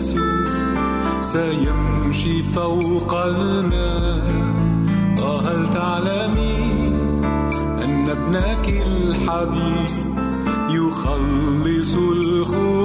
يسوع سيمشي فوق الماء. وهل تعلمي أن ابنك الحبيب يخلص الخروج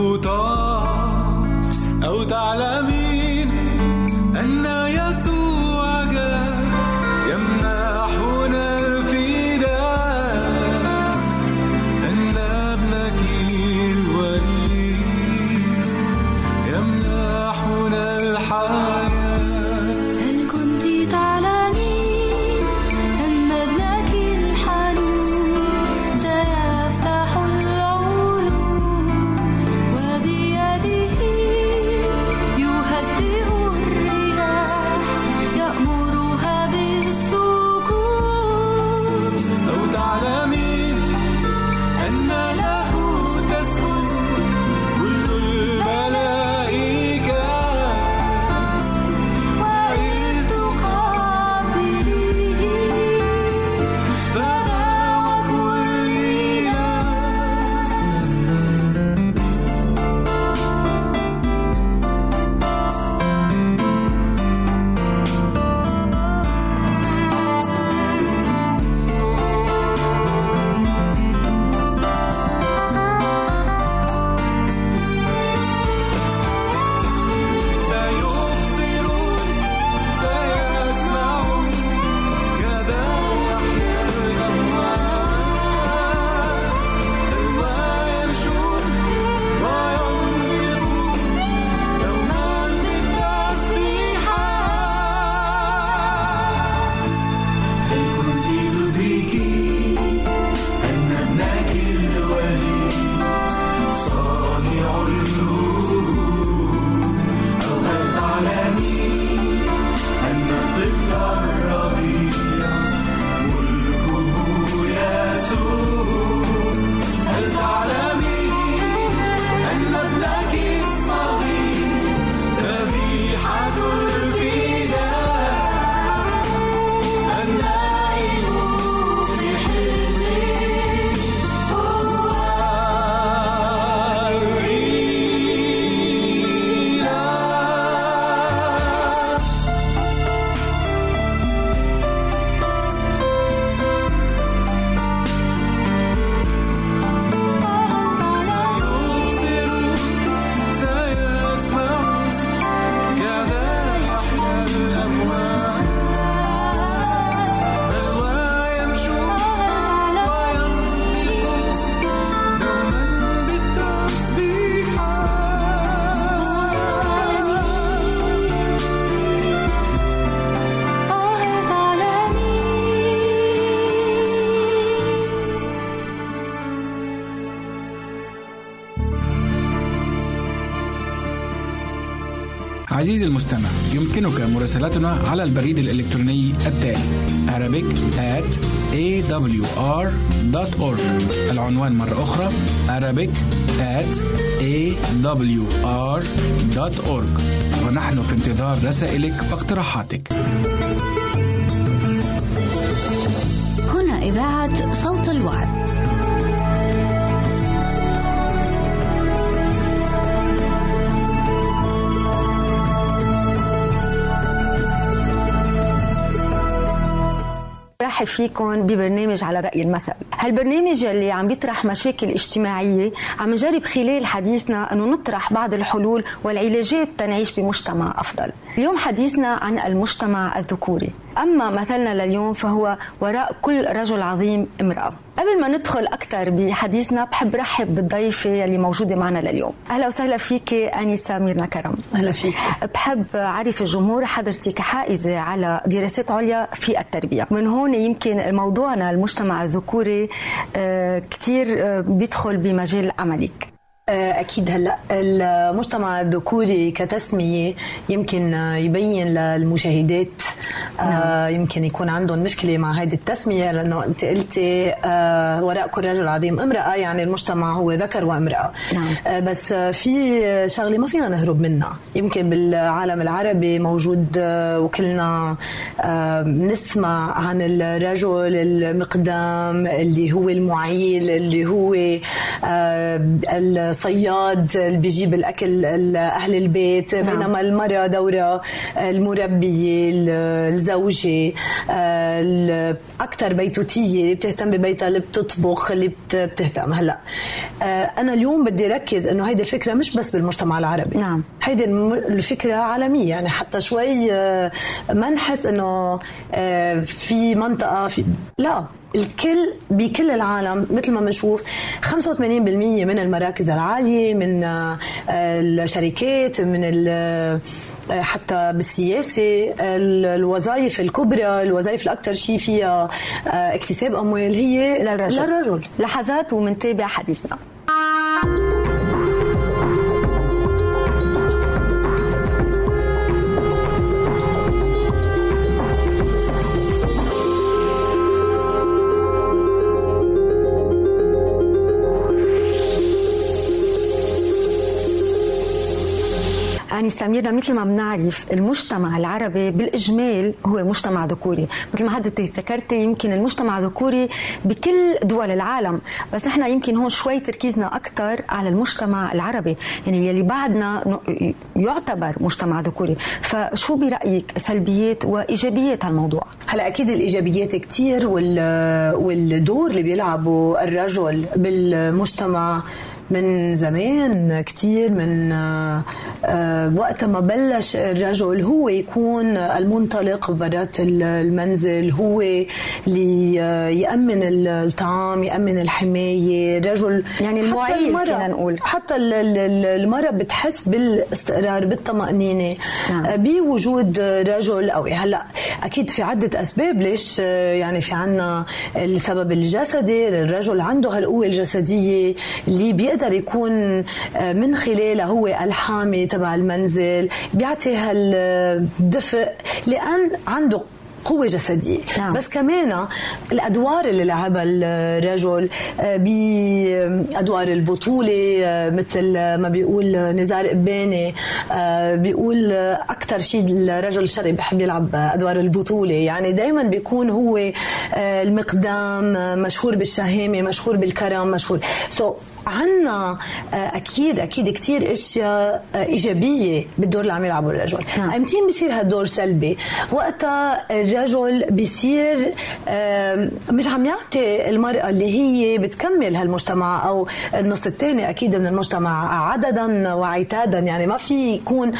عزيزي المستمع يمكنك مراسلتنا على البريد الإلكتروني التالي Arabic at awr.org العنوان مرة أخرى Arabic at awr.org ونحن في انتظار رسائلك واقتراحاتك. هنا إذاعة صوت الوعد. برحب فيكم ببرنامج على رأي المثل. هالبرنامج اللي عم بيطرح مشاكل اجتماعية عم نجرب خلال حديثنا أنه نطرح بعض الحلول والعلاجات تنعيش بمجتمع أفضل. اليوم حديثنا عن المجتمع الذكوري. أما مثلنا لليوم فهو وراء كل رجل عظيم امرأة. قبل ما ندخل أكثر بحديثنا بحب رحب بالضيفة اللي موجودة معنا لليوم. أهلا وسهلا فيك أنسة ميرنا كرم. أهلا فيك. بحب أعرف الجمهور حضرتك حائزة على دراسات عليا في التربية. من هون يمكن موضوعنا المجتمع الذكوري آه، كثير آه، بيدخل بمجال عملك. أكيد هلأ المجتمع الذكوري كتسمية يمكن يبين للمشاهدات آه، نعم. يمكن يكون عندهم مشكلة مع هذه التسمية لأنه أنت قلتي آه، وراء كل رجل عظيم امرأة يعني المجتمع هو ذكر وامرأة نعم. بس في شغلة ما فينا نهرب منها يمكن بالعالم العربي موجود وكلنا نسمع عن الرجل المقدام اللي هو المعيل اللي هو الصياد اللي بيجيب الأكل لاهل البيت نعم. بينما المراه دورها المربيه الزوجة الاكثر بيتوتية اللي بتهتم ببيتها اللي بتطبخ اللي بتهتم. هلأ أنا اليوم بدي ركز إنه هيدي الفكرة مش بس بالمجتمع العربي. نعم. هيدي الفكرة عالمية. يعني حتى شوي ما نحس إنه في منطقة في لا. الكل بكل العالم مثل ما بنشوف 85% من المراكز العالية من آه، الشركات من آه، حتى بالسياسة الوظائف الكبرى الوظائف الأكثر شيء فيها آه، اكتساب أموال هي للرجل, للرجل. لحظات ومنتابع حديثنا سميرنا مثل ما بنعرف المجتمع العربي بالإجمال هو مجتمع ذكوري. مثل ما حضرتك ذكرتي يمكن المجتمع ذكوري بكل دول العالم. بس نحن يمكن هون شوي تركيزنا أكثر على المجتمع العربي. يعني يلي بعدنا يعتبر مجتمع ذكوري. فشو برأيك سلبيات وإيجابيات هالموضوع؟ هلا أكيد الإيجابيات كثير والدور اللي بيلعبه الرجل بالمجتمع من زمان كثير من آه، آه، وقت ما بلش الرجل هو يكون المنطلق برات المنزل هو اللي آه، يأمن الطعام يأمن الحماية. الرجل يعني المعيل فينا نقول. حتى المرأة بتحس بالاستقرار بالطمأنينة. نعم. بوجود رجل أو هلأ أكيد في عدة أسباب ليش يعني في عنا السبب الجسدي. الرجل عنده هالقوة الجسدية اللي بيقدر يكون من خلالها هو الحامي تبع المنزل بيعطي هالدفء لأن عنده قوة جسدية. نعم. بس كمان الأدوار اللي لعبها الرجل آه، بأدوار البطولة آه، مثل ما بيقول نزار قباني آه، بيقول أكثر شيء الرجل الشرقي بحب يلعب أدوار البطولة. يعني دايما بيكون هو المقدام مشهور بالشهامة مشهور بالكرم مشهور. سو so عنا آه، أكيد أكيد كثير أشياء آه، إيجابية بالدور اللي عم يلعبه الرجل. نعم. امتين بصير هالدور سلبي؟ وقتها الرجل بصير مش عم يعطي المرأة اللي هي بتكمل هالمجتمع أو النص الثاني أكيد من المجتمع عددا وعتادا. يعني ما في يكون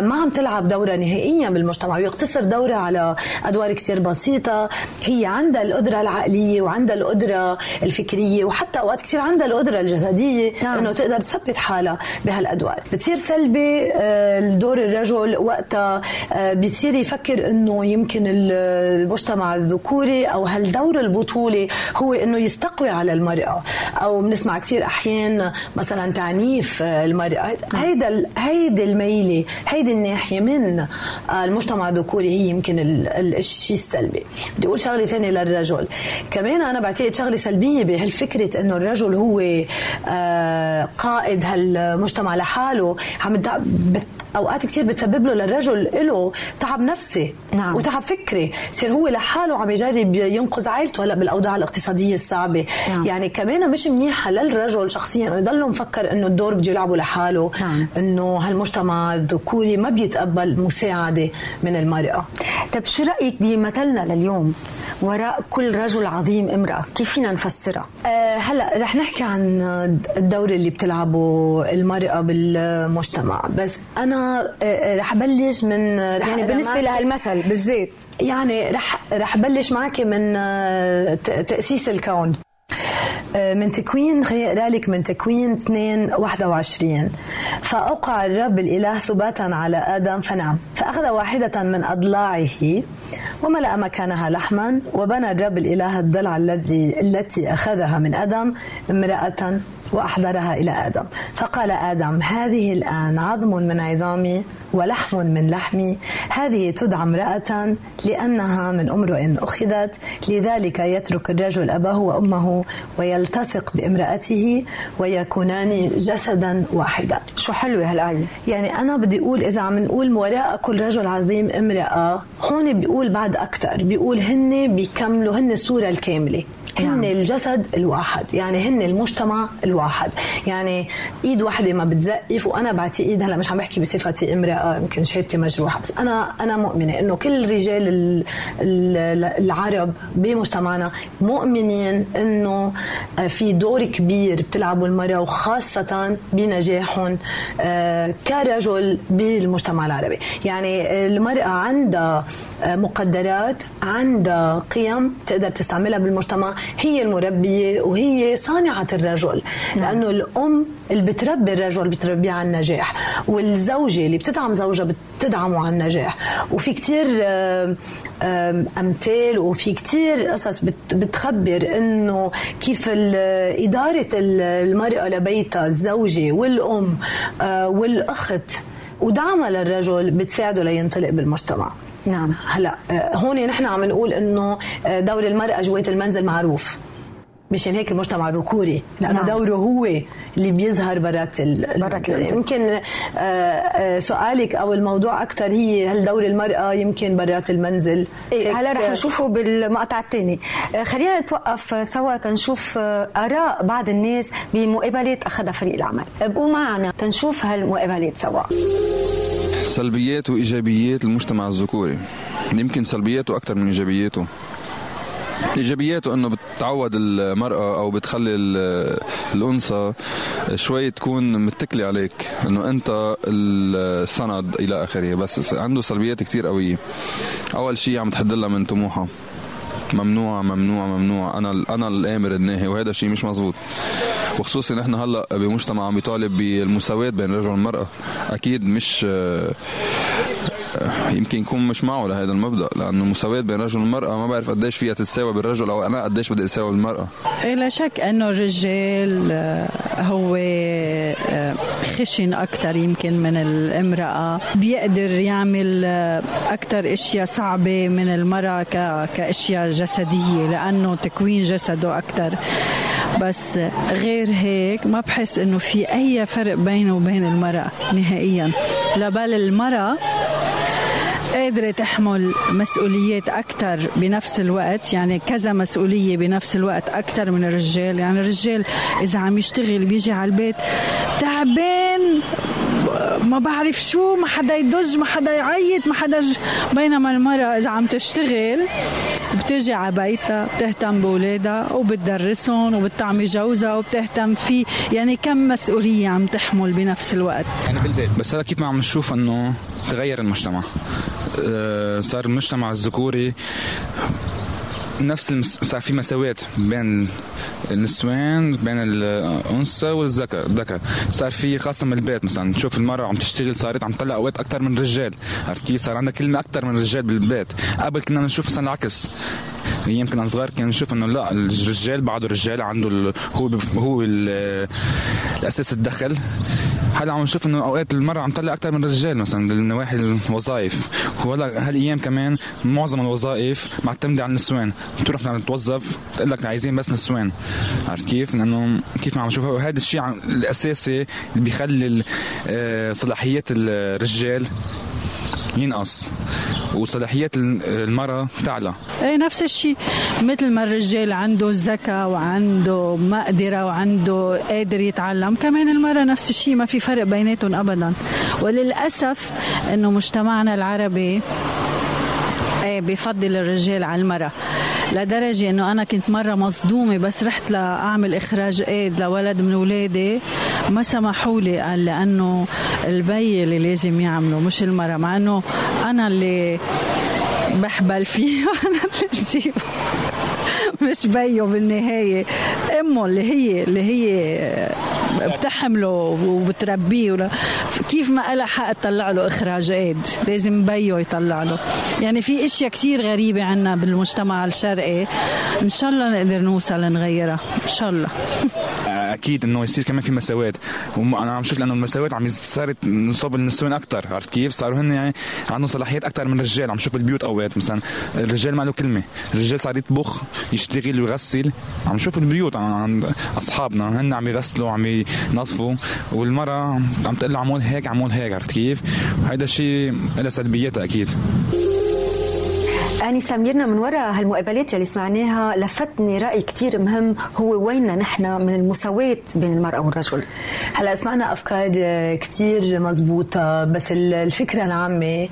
ما عم تلعب دورها نهائيا بالمجتمع. ويقتصر دورها على أدوار كثير بسيطة. هي عندها القدرة العقلية وعندها القدرة الفكرية وحتى أوقات كثير عندها القدرة الجسديه نعم. إنه تقدر تثبت حالها بهالأدوار. بتصير سلبي آه، الدور الرجل وقتها آه، بيصير يفكر إنه يمكن المجتمع الذكوري أو هالدور البطولي هو إنه يستقوي على المرأة. أو بنسمع كثير أحيان مثلا تعنيف المرأة. هيدا هيدي الميلة هيدي الناحية من المجتمع الذكوري هي يمكن الشيء السلبي. بدي أقول شغلة ثانية للرجل. كمان أنا بعتقد شغلة سلبية بهالفكرة إنه الرجل هو آه، قائد هالمجتمع لحاله. عم أوقات كثير بتسبب له للرجل له تعب نفسي نعم. وتعب فكري. يصير هو لحاله عم يجرب ينقذ عائلته هلأ بالأوضاع الاقتصادية الصعبة. نعم. يعني كمان مش منيحة للرجل شخصيا. إنه يضل مفكر إنه الدور بده يلعبه لحاله. نعم. إنه هالمجتمع الذكوري ما بيتقبل مساعدة من المرأة. طيب شو رأيك بمثلنا لليوم؟ وراء كل رجل عظيم امرأة كيف فينا نفسرها؟ أه هلأ رح نحكي عن الدور اللي بتلعبه المرأة بالمجتمع. بس أنا آه، رح بلش من رح يعني بالنسبة لهالمثل بالذات يعني رح رح بلش معك من آه، تأسيس الكون. آه، من تكوين خليني اقرا لك من تكوين 2 21 فأوقع الرب الإله سباتا على آدم فنام فأخذ واحدة من أضلاعه وملأ مكانها لحما وبنى الرب الإله الضلع الذي التي أخذها من آدم امرأة وأحضرها إلى آدم. فقال آدم هذه الآن عظم من عظامي ولحم من لحمي هذه تدعى امرأة لأنها من امرؤ أخذت لذلك يترك الرجل أباه وأمه ويلتصق بامرأته ويكونان جسدا واحدا. شو حلوة هالآية يعني أنا بدي أقول إذا عم نقول وراء كل رجل عظيم امرأة هون بيقول بعد أكثر. بيقول هن بيكملوا هن الصورة الكاملة. هن نعم. الجسد الواحد. يعني هن المجتمع الواحد. يعني إيد واحدة ما بتزقف وأنا بعتقد هلا مش عم بحكي بصفتي امرأة. يمكن شهادتي مجروحه بس أنا أنا مؤمنة إنه كل الرجال العرب بمجتمعنا مؤمنين إنه في دور كبير بتلعبه المرأة وخاصة بنجاحهم آه، كرجل بالمجتمع العربي. يعني المرأة عندها مقدرات عندها قيم تقدر تستعملها بالمجتمع. هي المربية وهي صانعة الرجل. نعم. لأنه الأم اللي بتربي الرجل بتربيه على النجاح والزوجة اللي بتدعم زوجها بتدعمه على النجاح. وفي كتير أمثال وفي كتير قصص بتخبر إنه كيف إدارة المرأة لبيتها الزوجة والأم آه، والأخت ودعمها للرجل بتساعده لينطلق بالمجتمع. نعم. هلا آه، هون نحن عم نقول إنه آه، دور المرأة جوات المنزل معروف. مشان هيك المجتمع ذكوري. لأنه نعم. دوره هو اللي بيظهر برات برات يمكن آه، سؤالك أو الموضوع أكثر هي هل دور المرأة يمكن برات المنزل؟ إيه هلا رح نشوفه بالمقطع الثاني. خلينا نتوقف سوا تنشوف آراء بعض الناس بمقابلات اخذها فريق العمل. ابقوا معنا تنشوف هالمقابلات سوا. سلبيات وايجابيات المجتمع الذكوري. يمكن سلبياته أكثر من إيجابياته. إيجابياته إنه بتعود المرأة أو بتخلي الأنثى شوي تكون متكلة عليك إنه أنت السند إلى آخره. بس عنده سلبيات كثير قوية. أول شيء عم تحدلها من طموحها. ممنوع ممنوع ممنوع. أنا أنا الآمر الناهي وهذا الشيء مش مزبوط وخصوصي نحن هلأ بمجتمع عم بيطالب بالمساواة بين الرجل والمراه أكيد مش يمكن يكون مش معه لهذا المبدأ لأنه مساواة بين الرجل والمراه ما بعرف قديش فيها تتساوى بالرجل أو أنا قديش بدي اساوي بالمرأة. إيه، لا شك أنه الرجال آه، هو آه، خشن أكثر يمكن من الامرأة. بيقدر يعمل آه، أكثر إشياء صعبة من المرأة كإشياء جسدية لأنه تكوين جسده أكثر بس غير هيك ما بحس إنه في أي فرق بينه وبين المرأة نهائيا. لا بل المرأة قادرة تحمل مسؤوليات أكثر بنفس الوقت يعني كذا مسؤولية بنفس الوقت أكثر من الرجال. يعني الرجال إذا عم يشتغل بيجي على البيت تعبان ما بعرف شو ما حدا يدج ما حدا يعيط ما حدا ج... بينما المرأة إذا عم تشتغل بتجي على بيتها بتهتم بولادها وبتدرسهم وبتعمي جوزها وبتهتم فيه. يعني كم مسؤولية عم تحمل بنفس الوقت؟ يعني بالبيت. بس هلا كيف ما عم نشوف إنه تغير المجتمع. آه، صار المجتمع الذكوري نفس المس... في مساواة بين النسوان بين الأنثى والذكر الذكر. صار في خاصة من البيت مثلا تشوف المرأة عم تشتغل صارت عم تطلع اوقات أكثر من الرجال. عرفت كيف؟ صار عندها كلمة أكثر من الرجال بالبيت. قبل كنا نشوف مثلا العكس. أيام كنا صغار كنا نشوف إنه لا الرجال بعده الرجال عنده ال... هو هو ال... الأساس الدخل. هلا عم نشوف إنه أوقات المراه عم تطلع أكثر من الرجال مثلا بالنواحي الوظائف. وهلا هالأيام كمان معظم الوظائف معتمدة على النسوان. تروح توظف تقول لك عايزين بس نسوان. عرفت كيف؟ لأنه كيف ما عم نشوف هذا الشيء الأساسي اللي بيخلي آه، صلاحيات الرجال ينقص. وصلاحيات المرأة تعلى. إيه نفس الشيء. مثل ما الرجال عنده الذكاء وعنده مقدرة وعنده قادر يتعلم كمان المرأة نفس الشيء ما في فرق بيناتهم أبدا. وللأسف أنه مجتمعنا العربي إيه بفضل الرجال على المرأة. لدرجة إنه أنا كنت مرة مصدومة بس رحت لأعمل إخراج إيد لولد من اولادي ما سمحوا لي قال لأنه البي اللي لازم يعمله مش المرأة مع إنه أنا اللي بحبل فيه. وأنا اللي بجيبه. مش بيو بالنهاية. أمه اللي هي اللي هي بتحمله وبتربيه ولا كيف ما لها حق تطلع له إخراج إيد؟ لازم بيو يطلع له. يعني في إشياء كتير غريبة عنا بالمجتمع الشرقي. إن شاء الله نقدر نوصل نغيرها. إن شاء الله. أكيد إنه يصير كمان في مساواة. وأنا عم شوف لأنه المساواة عم صارت نصاب النسوان أكثر عرفت كيف؟ صاروا هن يعني عندهم صلاحيات أكثر من الرجال. عم شوف بالبيوت أوقات مثلا الرجال ما له كلمة. الرجال صار يطبخ يشتغل ويغسل عم نشوف البيوت عند أصحابنا. هن عم يغسلوا عم ينظفوا. والمرأة عم تقول له عمول هيك عمول هيك عرفت كيف؟ هذا الشيء له سلبيات أكيد. أني سميرنا من وراء هالمقابلات اللي سمعناها لفتني رأي كتير مهم. هو ويننا نحن من المساواة بين المرأة والرجل؟ هلا سمعنا أفكار كتير مزبوطة بس الفكرة العامة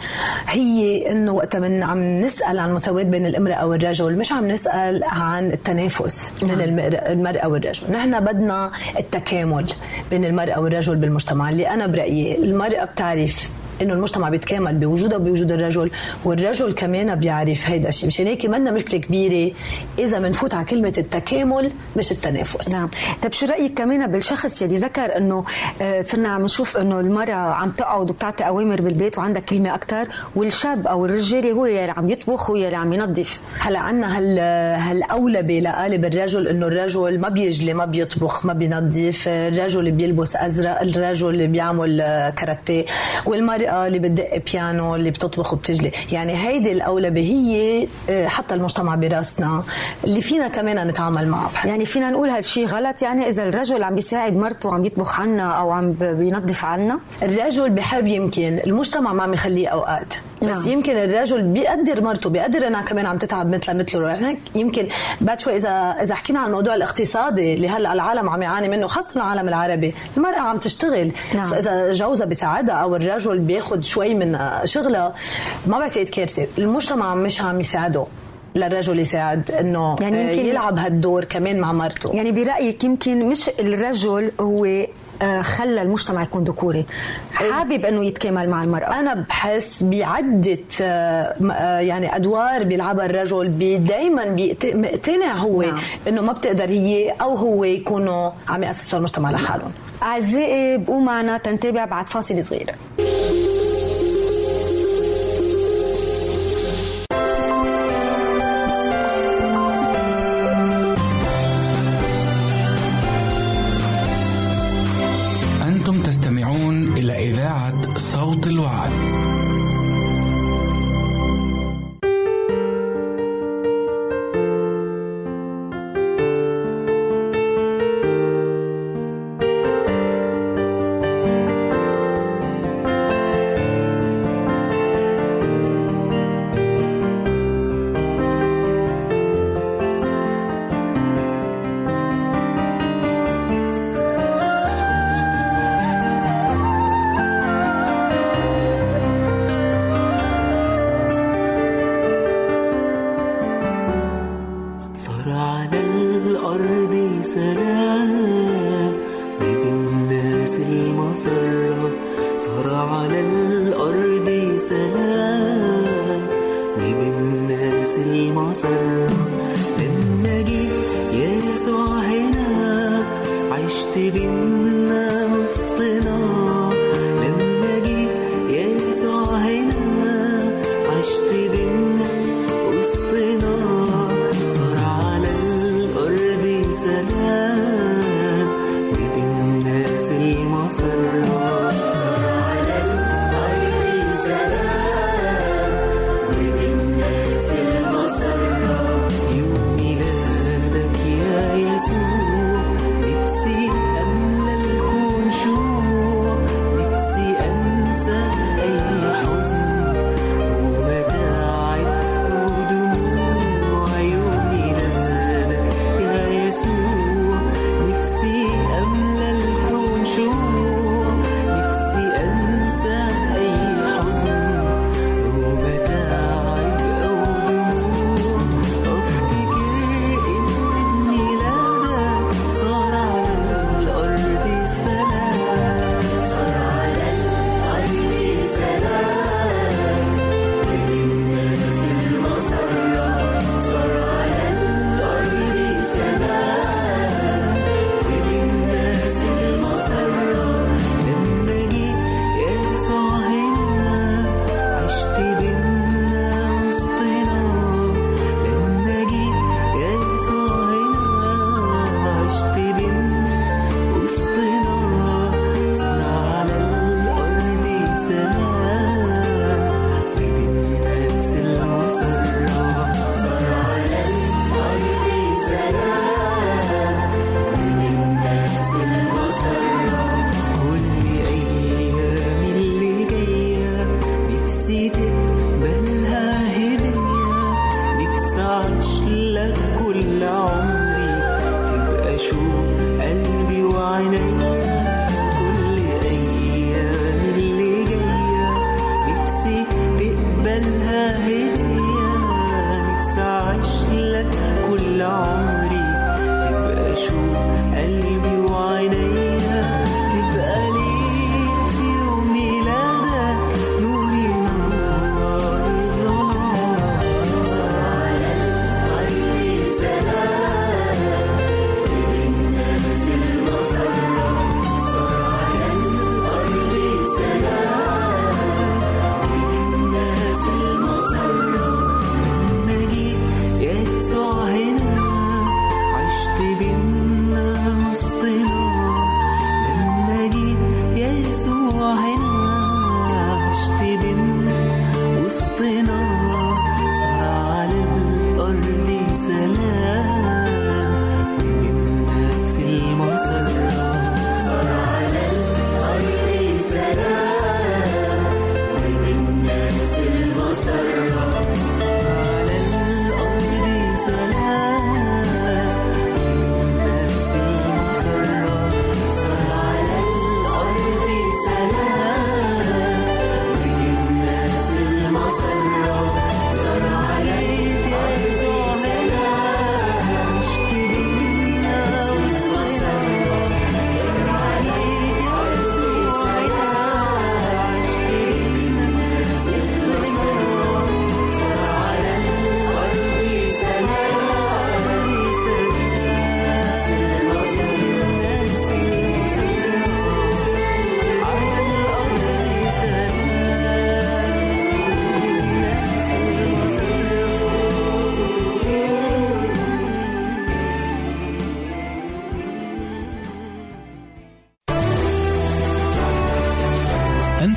هي إنه وقت من عم نسأل عن المساواة بين المرأة والرجل مش عم نسأل عن التنافس بين. المرأة والرجل. نحن بدنا التكامل بين المرأة والرجل بالمجتمع اللي أنا برأيي المرأة بتعرف إنه المجتمع بيتكامل بوجودها وبوجود الرجل والرجل كمان بيعرف هيدا الشيء. مشان هيك منا مشكلة كبيرة إذا بنفوت على كلمة التكامل مش التنافس. نعم. طيب شو رأيك كمان بالشخص يلي ذكر إنه آه، صرنا عم نشوف إنه المرأة عم تقعد وبتعطي أوامر بالبيت وعندها كلمة أكثر والشاب أو الرجال هو يلي عم يطبخ هو يلي عم ينظف. هلأ عندنا هال هالاولبه لقالب الرجل إنه الرجل ما بيجلي ما بيطبخ ما بينظف الرجل بيلبس أزرق الرجل اللي بيعمل كاراتيه والمرأة المرأة اللي بتدق بيانو اللي بتطبخ وبتجلي. يعني هيدي الأولبة هي آه، حتى المجتمع براسنا اللي فينا كمان نتعامل معه. بحس. يعني فينا نقول هالشيء غلط. يعني إذا الرجل عم بيساعد مرته وعم يطبخ عنا أو عم بينظف عنا. الرجل بحب يمكن المجتمع ما عم يخليه أوقات. بس نعم. يمكن الرجل بيقدر مرته بيقدر إنها كمان عم تتعب مثلها مثله. يعني يمكن بعد شوي اذا إذا حكينا عن الموضوع الاقتصادي اللي هلأ العالم عم يعاني منه خاصة العالم العربي المرأة عم تشتغل. نعم. إذا جوزها بيساعدها أو الرجل بياخذ شوي من شغلها ما بعتقد كارثه المجتمع مش عم يساعده للرجل يساعد إنه يعني يمكن يلعب هالدور كمان مع مرته. يعني برأيك يمكن مش الرجل هو آه، خلى المجتمع يكون ذكوري. حابب إنه يتكامل مع المرأة. أنا بحس بعدة آه، آه، يعني أدوار بيلعبها الرجل دائما مقتنع هو نعم. إنه ما بتقدر هي أو هو يكونوا عم يأسسوا المجتمع لحالهم. أعزائي بقوا معنا تنتابع بعد فاصل صغير.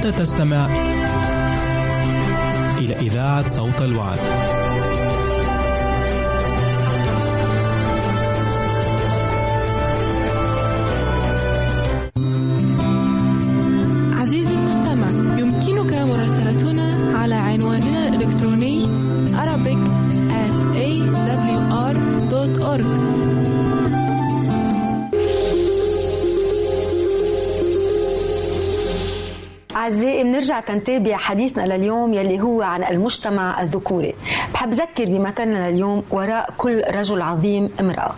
تستمع إلى إذاعة صوت الوعد. بنرجع تنتابع حديثنا لليوم يلي هو عن المجتمع الذكوري. بحب ذكر بمثلنا لليوم وراء كل رجل عظيم امرأة.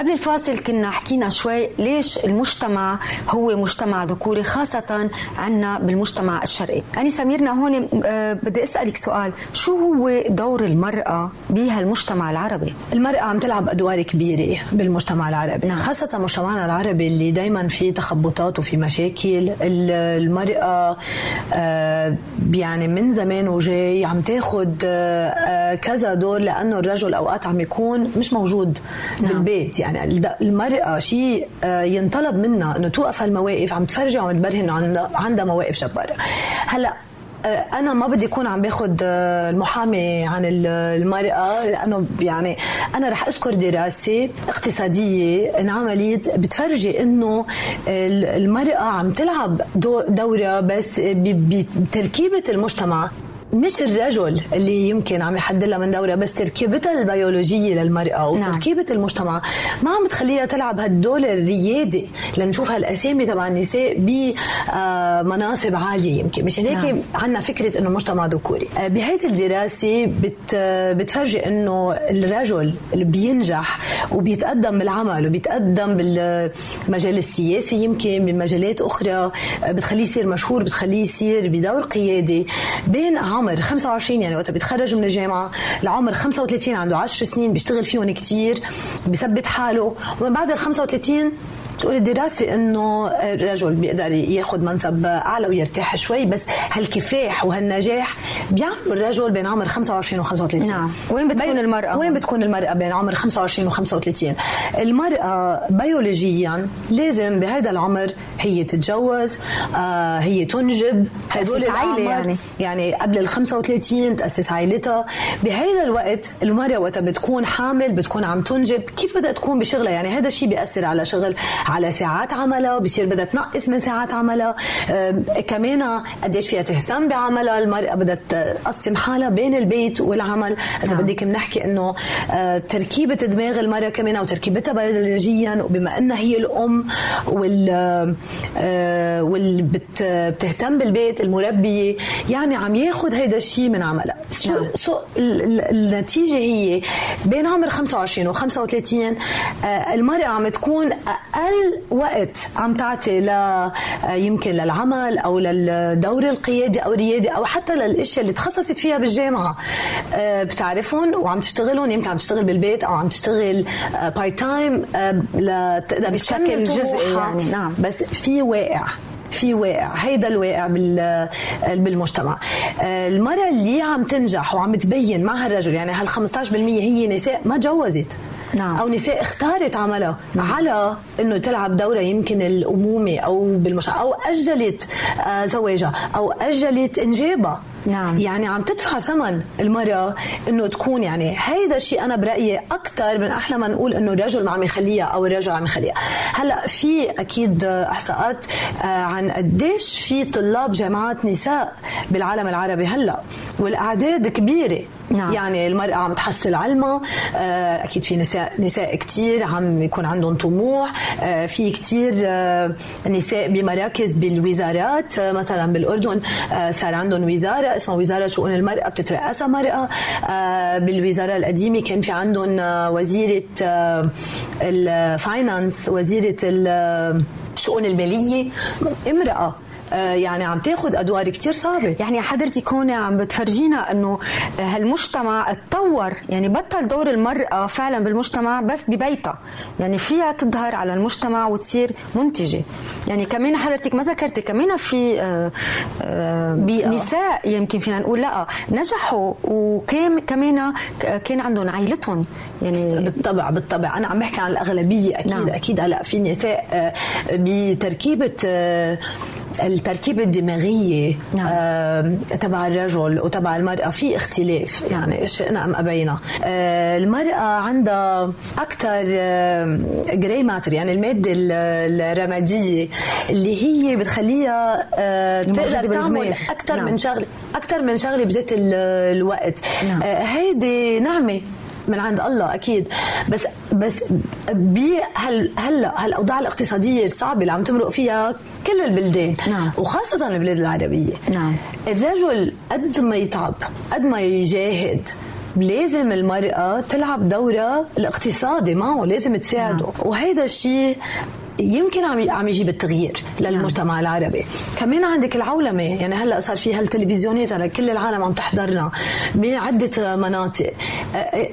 قبل الفاصل كنا حكينا شوي ليش المجتمع هو مجتمع ذكوري خاصة عنا بالمجتمع الشرقي. أنا سميرنا هون آه، بدي أسألك سؤال. شو هو دور المرأة بهالمجتمع العربي؟ المرأة عم تلعب أدوار كبيرة بالمجتمع العربي. نعم. خاصة مجتمعنا العربي اللي دايما في تخبطات وفي مشاكل. المرأة آه، يعني من زمان وجاي عم تاخد آه، كذا دور لأنه الرجل أوقات عم يكون مش موجود نعم. بالبيت. يعني الد- المرأة شيء آه، ينطلب منها أنه توقف هالمواقف عم تفرجي وعم تبرهن إنه عندها مواقف جبارة هلأ آه، أنا ما بدي اكون عم باخذ آه، المحامي عن ال- المرأة لأنه يعني أنا رح أذكر دراسة اقتصادية انعملت بتفرجي إنه ال- المرأة عم تلعب دو- دورة بس بتركيبة المجتمع. مش الرجل اللي يمكن عم يحدد لها من دوره بس تركيبتها البيولوجية للمرأة نعم. وتركيبه المجتمع ما عم بتخليها تلعب هالدور الريادي لنشوف هالأسامي تبع النساء بمناصب عالية يمكن مشان هيك نعم. عندنا فكرة إنه مجتمع ذكوري آه، بهيدي الدراسة بت بتفرجي إنه الرجل اللي بينجح وبيتقدم بالعمل وبيتقدم بالمجال السياسي يمكن بمجالات أخرى آه، بتخليه يصير مشهور بتخليه يصير بدور قيادي بين عمر 25 يعني وقت بيتخرج من الجامعة لعمر 35 عنده 10 سنين بيشتغل فيهم كتير بثبت حاله ومن بعد ال 35 تقول الدراسة إنه الرجل بيقدر ياخذ منصب أعلى ويرتاح شوي بس هالكفاح وهالنجاح بيعملوا الرجل بين عمر 25 و 35 نعم. وين بتكون المرأة وين؟ بتكون المرأة بين عمر 25 و 35 المرأة بيولوجيا لازم بهذا العمر هي تتجوز آه هي تنجب هدول الأعمار. يعني. يعني قبل ال 35 تأسس عائلتها بهذا الوقت المرأة وقت بتكون حامل بتكون عم تنجب كيف بدها تكون بشغلها يعني هذا الشيء بيأثر على شغل على ساعات عملها بصير بدها تنقص من ساعات عملها كمان قديش فيها تهتم بعملها؟ المرأة بدها تقسم حالها بين البيت والعمل. إذا نعم. بدك بنحكي إنه آه، تركيبة دماغ المرأة كمان وتركيبتها بيولوجيا وبما إنها هي الأم وال آه، بت- بتهتم بالبيت المربية يعني عم ياخد هيدا الشيء من عملها. شو نعم. سو ال- ال- النتيجة هي؟ بين عمر 25 و 35 آه، المرأة عم تكون أقل وقت عم تعطي ل آه، يمكن للعمل أو للدور القيادي أو الريادي أو حتى للأشياء اللي تخصصت فيها بالجامعة آه، بتعرفهم وعم تشتغلهم يمكن عم تشتغل بالبيت أو عم تشتغل part time لتقدر بشكل جزئي. يعني، نعم. بس في واقع في واقع هيدا الواقع بال- بالمجتمع آه، المرأة اللي عم تنجح وعم تبين مع هالرجل يعني هال 15% هي نساء ما تجوزت نعم. أو نساء اختارت عملها على إنه تلعب دورها يمكن الأمومة أو بالمجتمع أو أجلت آه، زواجها أو أجلت إنجابها نعم. يعني عم تدفع ثمن المرأة إنه تكون يعني هيدا الشيء أنا برأيي أكثر من أحلى ما نقول إنه الرجل ما عم يخليها أو الرجل عم يخليها هلأ في أكيد إحصاءات آه، عن قديش في طلاب جامعات نساء بالعالم العربي هلأ والأعداد كبيرة نعم. يعني المرأة عم تحصل علمها آه، أكيد في نساء نساء كتير عم يكون عندهم طموح آه، في كتير نساء بمراكز بالوزارات مثلا بالأردن صار عندهم وزارة اسمها وزارة شؤون المرأة بتترأسها مرأة. آه، بالوزارة القديمة كان في عندهم آه، وزيرة آه، الفاينانس وزيرة ال- الشؤون المالية امرأة. آه، يعني عم تاخذ أدوار كتير صعبة. يعني حضرتك هون عم بتفرجينا إنه هالمجتمع اتطور. يعني بطل دور المرأة فعلا بالمجتمع بس ببيتها. يعني فيها تظهر على المجتمع وتصير منتجة. يعني كمان حضرتك ما ذكرتي كمان في آه، آه، بيئة. نساء يمكن فينا نقول لا نجحوا. وكان كمان كان عندهم عائلتهم يعني بالطبع بالطبع. أنا عم بحكي عن الأغلبية. أكيد نعم. أكيد. هلأ في نساء آه، بتركيبة آه، التركيبة الدماغية نعم. آه، تبع الرجل وتبع المرأة في اختلاف يعني شئنا ام أبينا آه، المرأة عندها أكثر جراي ماتر يعني المادة ال- الرمادية اللي هي بتخليها آه، تقدر تعمل. أكثر نعم. من شغله أكثر من شغلة بذات ال- الوقت نعم. آه، هيدي نعمة من عند الله أكيد بس بس هل هلا هالاوضاع الاقتصادية الصعبه اللي عم تمرق فيها كل البلدان نعم. وخاصة البلاد العربية نعم. الرجل قد ما يتعب قد ما يجاهد لازم المرأة تلعب دورها الاقتصادي معه لازم تساعده نعم. وهيدا الشيء يمكن عم عم يجيب التغيير للمجتمع نعم. العربي كمان عندك العولمة يعني هلأ صار في هالتلفزيونات على كل العالم عم تحضرنا بعدة مناطق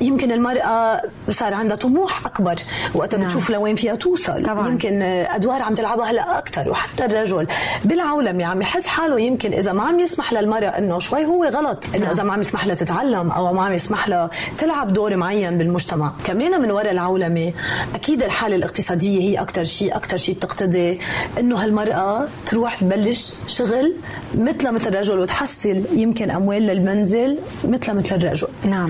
يمكن المرأة صار عندها طموح أكبر وقت نعم. بتشوف لوين فيها توصل طبعا. يمكن أدوار عم تلعبها هلأ أكثر وحتى الرجل بالعولمة عم يحس حاله يمكن إذا ما عم يسمح للمرأة إنه شوي هو غلط إنه نعم. إذا ما عم يسمح لها تتعلم أو ما عم يسمح لها تلعب دور معين بالمجتمع كمان من وراء العولمة أكيد الحالة الاقتصادية هي أكثر شيء أكثر شيء بتقتضي إنه هالمرأة تروح تبلش شغل مثل مثل الرجل وتحصل يمكن أموال للمنزل مثل مثل الرجل. نعم.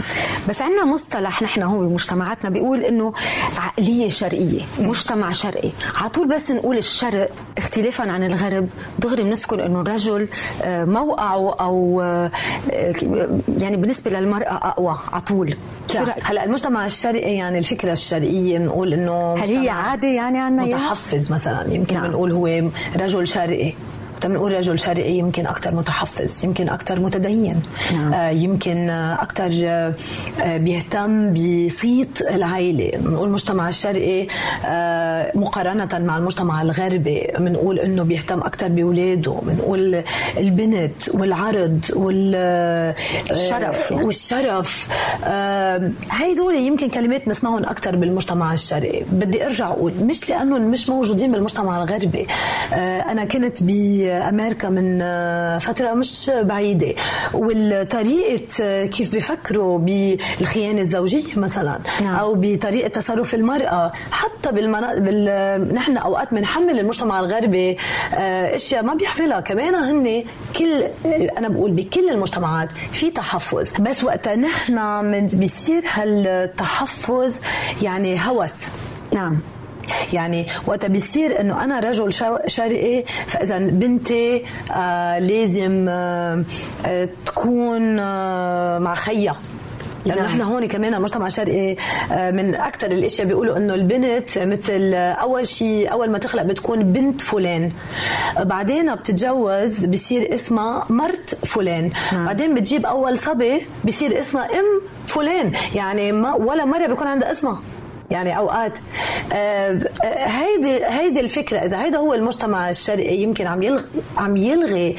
بس عندنا مصطلح نحن هو بمجتمعاتنا بيقول إنه عقلية شرقية مجتمع شرقي. على طول بس نقول الشرق اختلافا عن الغرب. دغري بنذكر إنه الرجل آه، موقعه أو آه، يعني بالنسبة للمرأة أقوى على طول. هلا المجتمع الشرقي يعني الفكرة الشرقية بنقول إنه هل هي عادة يعني عندنا متحفز مثلا يمكن نعم. بنقول هو رجل شرقي. بنقول رجل شرقي يمكن أكثر متحفظ يمكن أكثر متدين نعم. آه يمكن أكثر آه بيهتم بصيت العائله بنقول المجتمع الشرقي آه مقارنة مع المجتمع الغربي بنقول إنه بيهتم أكثر باولاده بنقول البنت والعرض والشرف يعني. والشرف آه هدول يمكن كلمات بنسمعهم أكثر بالمجتمع الشرقي بدي أرجع أقول مش لأنهم مش موجودين بالمجتمع الغربي آه أنا كنت ب أمريكا من آه، فترة مش بعيدة. والطريقة آه، كيف بيفكروا بالخيانة الزوجية مثلا نعم. أو بطريقة تصرف المرأة حتى بالمنا... بال... نحن أوقات بنحمل المجتمع الغربي آه، أشياء ما بيحملها. كمان هن كل أنا بقول بكل المجتمعات في تحفظ. بس وقتها نحن بيصير هالتحفظ يعني هوس. نعم. يعني وقت بيصير إنه أنا رجل شرقي فإذا بنتي آه لازم آه, آه، تكون آه مع خيها لأنه نعم. إحنا هون كمان المجتمع الشرقي آه، من أكثر الأشياء بيقولوا إنه البنت مثل أول شيء أول ما تخلق بتكون بنت فلان. بعدين بتتجوز بصير اسمها مرت فلان. نعم. بعدين بتجيب أول صبي بصير اسمها أم فلان. يعني ما ولا مرة بيكون عندها اسمها. يعني أوقات آه، هيدي هيدي الفكرة إذا هيدا هو المجتمع الشرقي يمكن عم يلغي عم يلغي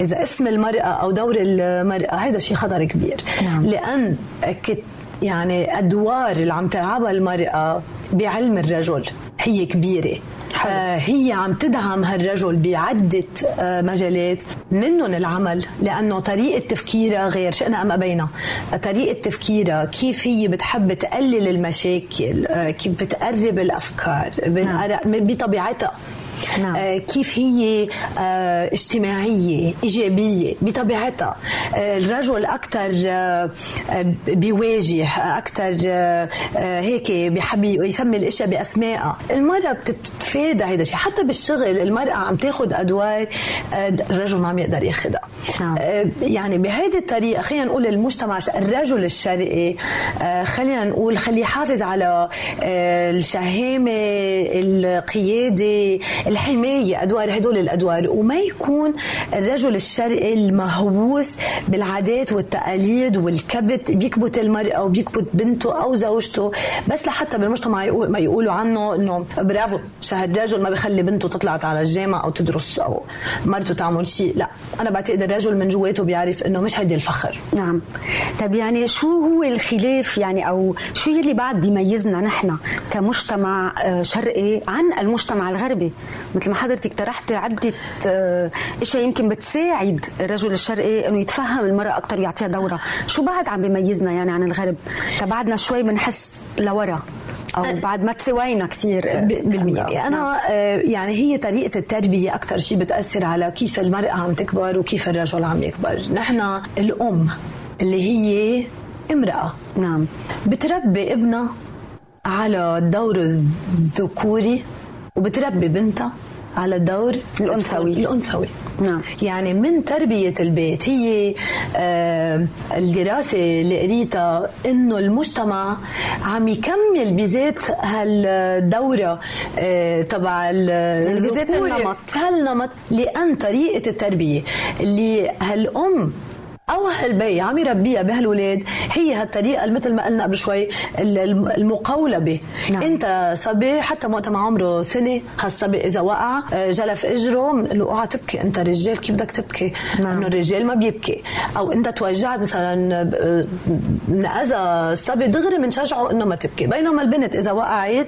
إذا اسم المرأة أو دور المرأة هيدا شيء خطر كبير نعم. لأن يعني أدوار اللي عم تلعبها المرأة بعلم الرجل. هي كبيرة. آه هي عم تدعم هالرجل بعدة آه مجالات منهم العمل لأنه طريقة تفكيرها غير شئنا أم أبينا طريقة تفكيرها كيف هي بتحب تقلل المشاكل آه كيف بتقرب الأفكار. بطبيعتها. نعم. آه كيف هي آه اجتماعية إيجابية بطبيعتها آه الرجل أكثر آه بيواجه أكثر آه هيك بيحب يسمي الأشياء بأسمائها المرأة بتتفادى هذا الشيء حتى بالشغل المرأة عم تاخذ أدوار آه الرجل ما عم يقدر ياخذها نعم. آه يعني بهيدي الطريقة خلينا نقول المجتمع الرجل الشرقي آه خلينا نقول خليه يحافظ على آه الشهامة القيادة الحماية أدوار هدول الأدوار وما يكون الرجل الشرقي المهووس بالعادات والتقاليد والكبت بيكبت المرأة وبيكبت بنته أو زوجته بس لحتى بالمجتمع ما يقولوا عنه إنه برافو شهد رجل ما بخلي بنته تطلع على الجامعة أو تدرس أو مرته تعمل شيء لا أنا بعتقد الرجل من جواته بيعرف إنه مش هيدي الفخر. نعم. طيب يعني شو هو الخلاف يعني أو شو يلي بعد بيميزنا نحن كمجتمع آه، شرقي عن المجتمع الغربي؟ مثل ما حضرتك طرحتي عدة آه، إشياء يمكن بتساعد الرجل الشرقي إنه يتفهم المرأة أكثر ويعطيها دورها، شو بعد عم بيميزنا يعني عن الغرب؟ تبعدنا شوي بنحس لورا أو بعد ما تسوينا كثير بالمية. أنا آه، يعني هي طريقة التربية أكثر شيء بتأثر على كيف المرأة عم تكبر وكيف الرجل عم يكبر. نحن الأم اللي هي امرأة. نعم. بتربي ابنها على الدور الذكوري وبتربي بنتها على الدور الأنثوي الأنثوي نعم. يعني من تربية البيت هي آه الدراسة اللي قريتها إنه المجتمع عم يكمل بذات هالدورة آه تبع بذات. النمط. هالنمط لأن طريقة التربية اللي هالأم أو هالبي عم يربيها بهالولاد هي هالطريقة مثل ما قلنا قبل شوي ال- الم- المقولبه نعم. إنت صبي حتى وقت ما عمره سنة هالصبي إذا وقع آه، جلف إجره بنقول له أوعى تبكي أنت رجال كيف بدك تبكي؟ نعم. إنه الرجال ما بيبكي. أو إنت توجعت مثلا ب- نأذى الصبي دغري بنشجعه إنه ما تبكي. بينما البنت إذا وقعت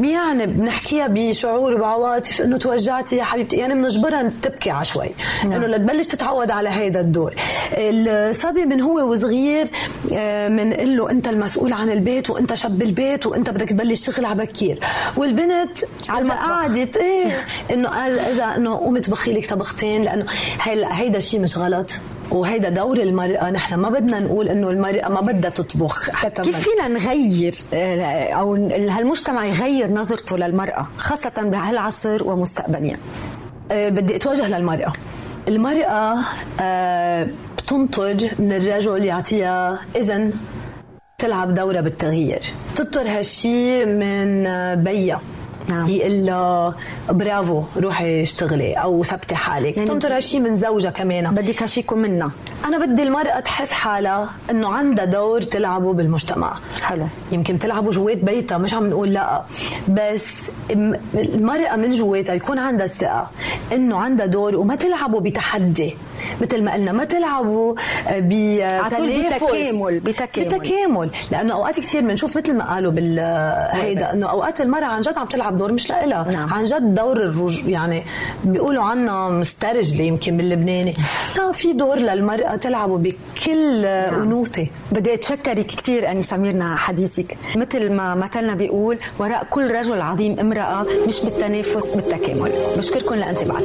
يعني بنحكيها بشعور وبعواطف إنه توجعتي يا حبيبتي يعني بنجبرها تبكي على شوي نعم. إنه لتبلش تتعود على هيدا الدور. الصبي من هو وصغير آه، بنقول له أنت المسؤول عن البيت وأنت شب البيت وأنت بدك تبلش تشتغل على بكير. والبنت على. قعدت إيه إنه إذا- إذا إنه قومي طبخي لك طبختين لأنه هيدا هيدا شيء مش غلط. وهيدا دور المرأة نحن ما بدنا نقول إنه المرأة ما بدها تطبخ حتى كيف فينا نغير آه، أو هالمجتمع يغير نظرته للمرأة خاصة بهالعصر ومستقبليا؟ آه، بدي أتوجه للمرأة. المرأة آه، بتنطر من الرجل يعطيها إذن تلعب دورة بالتغيير. تنطر هالشي من آه، بيها نعم. يقول لها برافو روحي اشتغلي أو ثبتي حالك. يعني تنطر هالشي من زوجها كمان. بدك هالشي يكون منا. أنا بدي المرأة تحس حالها إنه عندها دور تلعبه بالمجتمع. حلو. يمكن تلعبه جوات بيتها مش عم نقول لأ. بس المرأة من جواتها يكون عندها الثقة إنه عندها دور وما تلعبه بتحدي. مثل ما قلنا ما تلعبوا بتنافس بتكامل- بتكامل. بتكامل. لأنه أوقات كثير بنشوف مثل ما قالوا بال هيدا إنه أوقات المرأة عن جد عم تلعب دور مش لإلها نعم. عن جد دور الرج يعني بيقولوا عنا مسترجلة يمكن باللبناني لا في دور للمرأة تلعبه بكل أنوثة. بدي أتشكرك كثير أني سميرنا حديثك. مثل ما مثلنا بيقول وراء كل رجل عظيم امرأة مش بالتنافس بالتكامل. بشكركم لانتباهكم.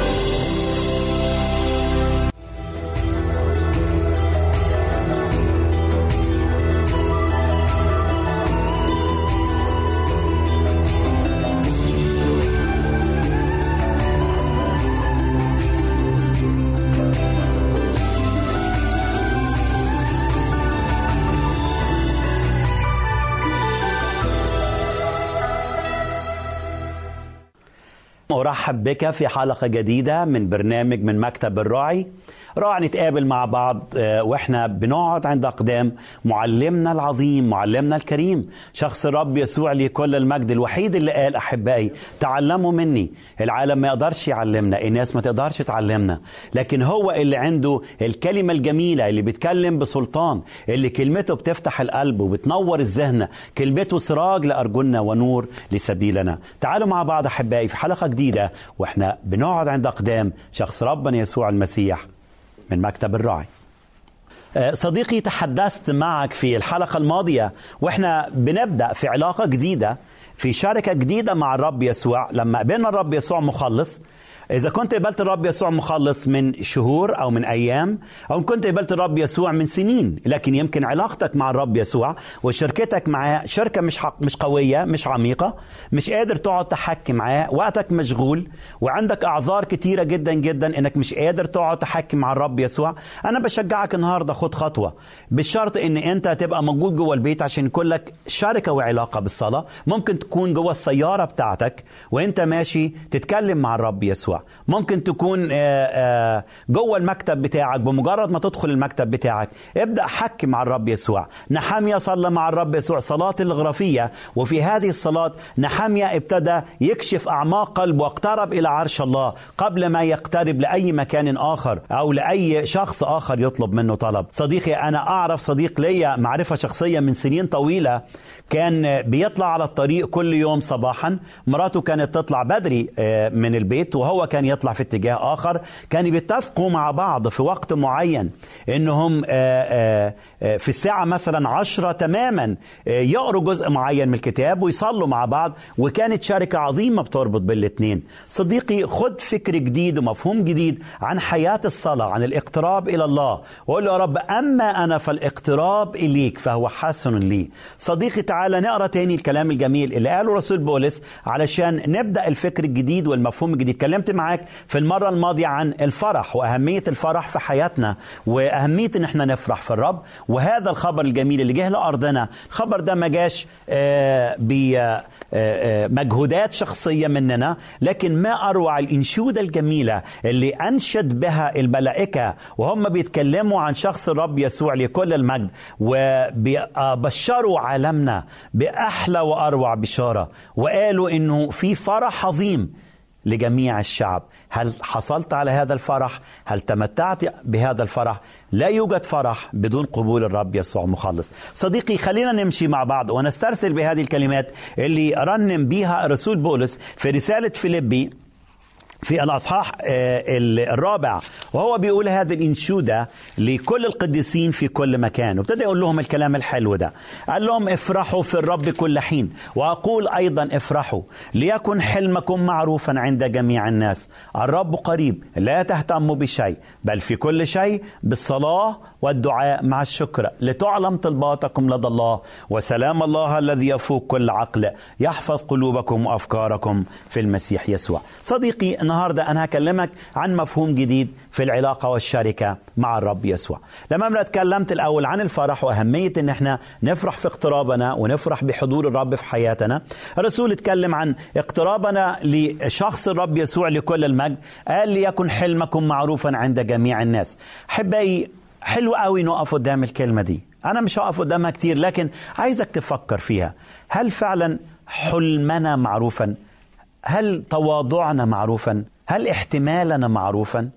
أرحب بك في حلقة جديدة من برنامج من مكتب الراعي. راح نتقابل مع بعض آه، وإحنا بنقعد عند أقدام معلمنا العظيم معلمنا الكريم شخص الرب يسوع لي كل المجد الوحيد اللي قال أحبائي تعلموا مني. العالم ما يقدرش يعلمنا الناس ما تقدرش تعلمنا. لكن هو اللي عنده الكلمة الجميلة اللي بيتكلم بسلطان اللي كلمته بتفتح القلب وبتنور الذهن كلمته سراج لأرجلنا ونور لسبيلنا. تعالوا مع بعض أحبائي في حلقة جديدة وإحنا بنقعد عند أقدام شخص ربنا يسوع المسيح. من مكتب الراعي. آه، صديقي تحدثت معك في الحلقة الماضية وإحنا بنبدأ في علاقة جديدة في شركة جديدة مع الرب يسوع. لما قبلنا الرب يسوع مخلص إذا كنت قبلت الرب يسوع مخلص من شهور أو من أيام أو كنت قبلت الرب يسوع من سنين لكن يمكن علاقتك مع الرب يسوع وشركتك معاه شركة مش حق مش قوية مش عميقة مش قادر تقعد تحكي معاه وقتك مشغول وعندك أعذار كتيرة جدا جدا إنك مش قادر تقعد تحكي مع الرب يسوع أنا بشجعك النهاردة خد خطوة. بالشرط إن أنت تبقى موجود جوه البيت عشان يكون لك شركة وعلاقة بالصلاة. ممكن تكون جوه السيارة بتاعتك وأنت ماشي تتكلم مع الرب يسوع. ممكن تكون آه، آه، جوه المكتب بتاعك بمجرد ما تدخل المكتب بتاعك. ابدأ حكي مع الرب يسوع. نحامية صلى مع الرب يسوع. صلاة الغرفية. وفي هذه الصلاة نحامية ابتدى يكشف أعماق قلبه واقترب إلى عرش الله قبل ما يقترب لأي مكان آخر أو لأي شخص آخر يطلب منه طلب. صديقي أنا أعرف صديق ليا معرفة شخصية من سنين طويلة. كان بيطلع على الطريق كل يوم صباحا. مراته كانت تطلع بدري آه، من البيت وهو كان يطلع في اتجاه آخر كانوا بيتفقوا مع بعض في وقت معين إنهم آه، آه، آه، في الساعة مثلا عشرة تماما آه، يقروا جزء معين من الكتاب ويصلوا مع بعض وكانت شركة عظيمة بتربط بالاثنين صديقي خد فكر جديد ومفهوم جديد عن حياة الصلاة عن الاقتراب إلى الله. وقول له يا رب أما أنا فالاقتراب إليك فهو حسن لي. صديقي تعالى نقرأ تاني الكلام الجميل اللي قاله رسول بولس علشان نبدأ الفكر الجديد والمفهوم الجديد. اتكلمت معاك في المرة الماضية عن الفرح وأهمية الفرح في حياتنا وأهمية إن إحنا نفرح في الرب وهذا الخبر الجميل اللي جه لأرضنا الخبر ده ما جاش آه، بمجهودات شخصية مننا لكن ما أروع الإنشودة الجميلة اللي أنشد بها الملائكة وهم بيتكلموا عن شخص الرب يسوع لكل المجد وبشروا عالمنا بأحلى وأروع بشارة وقالوا إنه في فرح عظيم لجميع الشعب. هل حصلت على هذا الفرح؟ هل تمتعت بهذا الفرح؟ لا يوجد فرح بدون قبول الرب يسوع مخلص صديقي خلينا نمشي مع بعض ونسترسل بهذه الكلمات اللي رنم بيها الرسول بولس في رسالة فيليبي في الأصحاح آه، الرابع. وهو بيقول هذه الإنشودة لكل القديسين في كل مكان. وابتدى يقول لهم الكلام الحلو ده. قال لهم افرحوا في الرب كل حين. وأقول أيضا افرحوا. ليكن حلمكم معروفا عند جميع الناس. الرب قريب لا تهتموا بشيء بل في كل شيء بالصلاة والدعاء مع الشكر لتعلم طلباتكم لدى الله. وسلام الله الذي يفوق كل عقل يحفظ قلوبكم وأفكاركم في المسيح يسوع. صديقي النهاردة أنا هكلمك عن مفهوم جديد في العلاقة والشركة مع الرب يسوع. لما أنا اتكلمت الأول عن الفرح وأهمية أن إحنا نفرح في اقترابنا ونفرح بحضور الرب في حياتنا الرسول اتكلم عن اقترابنا لشخص الرب يسوع لكل المجد قال ليكن حلمكم معروفا عند جميع الناس. أحبائي حلو قوي نقف قدام الكلمة دي. أنا مش هقف قدامها كتير لكن عايزك تفكر فيها. هل فعلا حلمنا معروفا؟ هل تواضعنا معروفا؟ هل احتمالنا معروفا؟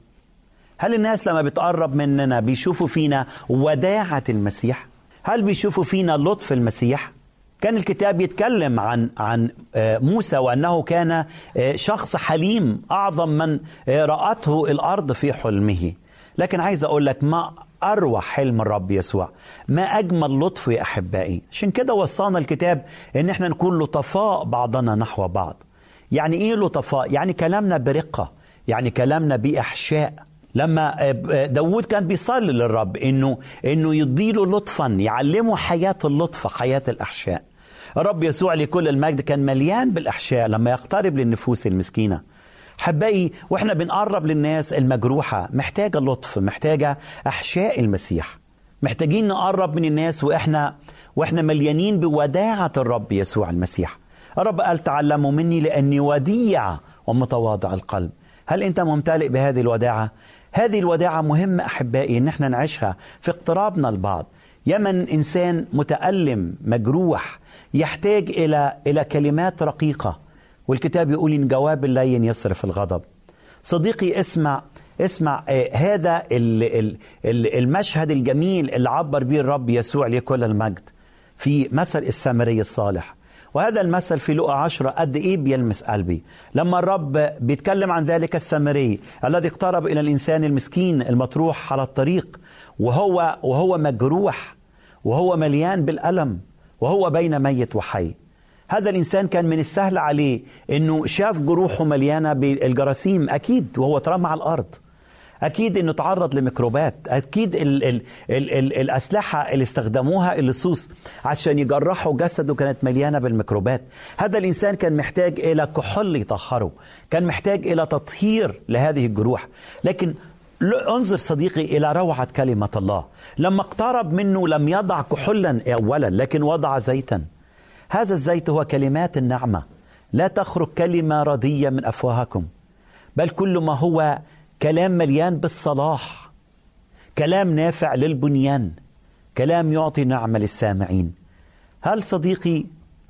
هل الناس لما بتقرب مننا بيشوفوا فينا وداعة المسيح؟ هل بيشوفوا فينا لطف المسيح؟ كان الكتاب يتكلم عن عن آه، موسى وأنه كان آه، شخص حليم أعظم من آه، رأته الأرض في حلمه. لكن عايز أقول لك ما أروع حلم الرب يسوع. ما أجمل لطف يا أحبائي. عشان كده وصانا الكتاب إن إحنا نكون لطفاء بعضنا نحو بعض. يعني إيه لطفاء؟ يعني كلامنا برقة. يعني كلامنا بإحشاء. لما داود كان بيصلي للرب إنه إنه يديله لطفا يعلمه حياة اللطف حياة الأحشاء. الرب يسوع لكل المجد كان مليان بالأحشاء لما يقترب للنفوس المسكينة. حبائي وإحنا بنقرب للناس المجروحة محتاجة لطف محتاجة أحشاء المسيح. محتاجين نقرب من الناس وإحنا وإحنا مليانين بوداعة الرب يسوع المسيح. الرب قال تعلموا مني لأني وديع ومتواضع القلب. هل أنت ممتلئ بهذه الوداعة؟ هذه الوداعة مهمة أحبائي إن إحنا نعيشها في اقترابنا البعض يمن إنسان متألم مجروح يحتاج إلى إلى كلمات رقيقة. والكتاب يقول إن جواب اللين يصرف الغضب. صديقي اسمع اسمع آه هذا ال ال ال المشهد الجميل اللي عبر به الرب يسوع لكل المجد في مثل السامري الصالح. وهذا المثل في لقى عشرة قد إيه بيلمس قلبي. لما الرب بيتكلم عن ذلك السامري الذي اقترب إلى الإنسان المسكين المطروح على الطريق وهو وهو مجروح وهو مليان بالألم وهو بين ميت وحي. هذا الإنسان كان من السهل عليه أنه شاف جروحه مليانة بالجراثيم أكيد وهو اترمى على الأرض. أكيد أنه تعرض لميكروبات أكيد ال ال ال ال الأسلحة اللي استخدموها اللصوص عشان يجرحوا جسده كانت مليانة بالميكروبات. هذا الإنسان كان محتاج إلى كحول يطهره كان محتاج إلى تطهير لهذه الجروح. لكن انظر صديقي إلى روعة كلمة الله. لما اقترب منه لم يضع كحولا أولا لكن وضع زيتا. هذا الزيت هو كلمات النعمة. لا تخرج كلمة ردية من أفواهكم بل كل ما هو كلام مليان بالصلاح. كلام نافع للبنيان كلام يعطي نعمة للسامعين. هل صديقي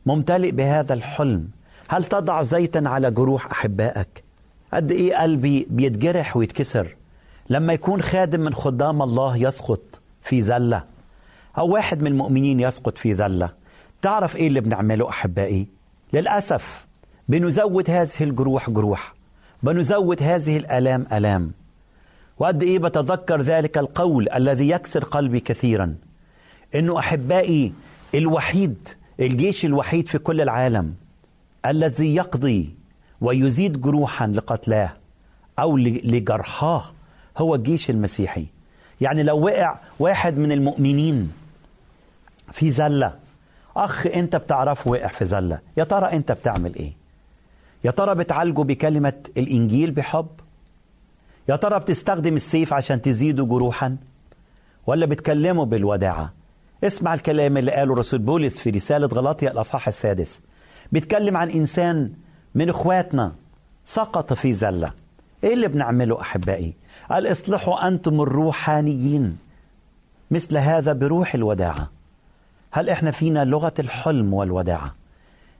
ممتلئ بهذا الحلم؟ هل تضع زيتا على جروح أحبائك؟ قد إيه قلبي بيتجرح ويتكسر لما يكون خادم من خدام الله يسقط في زلة أو واحد من المؤمنين يسقط في ذلة تعرف إيه اللي بنعمله أحبائي؟ للأسف بنزود هذه الجروح جروح بنزود هذه الآلام آلام. وقد إيه بتذكر ذلك القول الذي يكسر قلبي كثيرا إنه أحبائي الوحيد الجيش الوحيد في كل العالم الذي يقضي ويزيد جروحا لقتلاه أو لجرحاه هو الجيش المسيحي. يعني لو وقع واحد من المؤمنين في زلة أخ أنت بتعرفه وقع في زلة. يا ترى أنت بتعمل إيه؟ يا ترى بتعالجه بكلمة الإنجيل بحب؟ يا ترى بتستخدم السيف عشان تزيده جروحا؟ ولا بتكلمه بالوداعة؟ اسمع الكلام اللي قاله رسول بولس في رسالة غلاطيا الأصحاح السادس. بيتكلم عن إنسان من إخواتنا سقط في زلة. إيه اللي بنعمله أحبائي؟ قال اصلحوا أنتم الروحانيين مثل هذا بروح الوداعة. هل إحنا فينا لغة الحلم والوداعة؟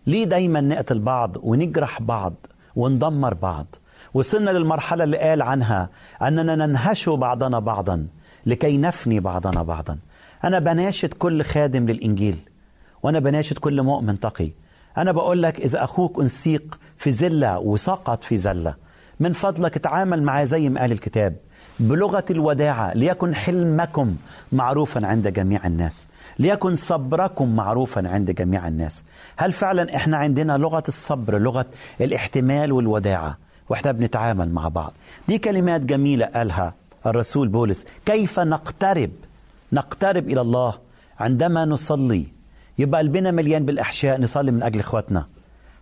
ليه دايما نقتل بعض ونجرح بعض وندمر بعض؟ وصلنا للمرحلة اللي قال عنها أننا ننهش بعضنا بعضا لكي نفني بعضنا بعضا. أنا بناشد كل خادم للإنجيل وأنا بناشد كل مؤمن تقي. أنا بقول لك إذا أخوك أنسيق في زلة وسقط في زلة من فضلك تعامل معاه زي ما قال الكتاب. بلغة الوداعة ليكن حلمكم معروفا عند جميع الناس. ليكن صبركم معروفا عند جميع الناس. هل فعلا إحنا عندنا لغة الصبر لغة الاحتمال والوداعة؟ وإحنا بنتعامل مع بعض. دي كلمات جميلة قالها الرسول بولس. كيف نقترب؟ نقترب إلى الله عندما نصلي. يبقى قلبنا مليان بالأحشاء نصلي من أجل إخواتنا.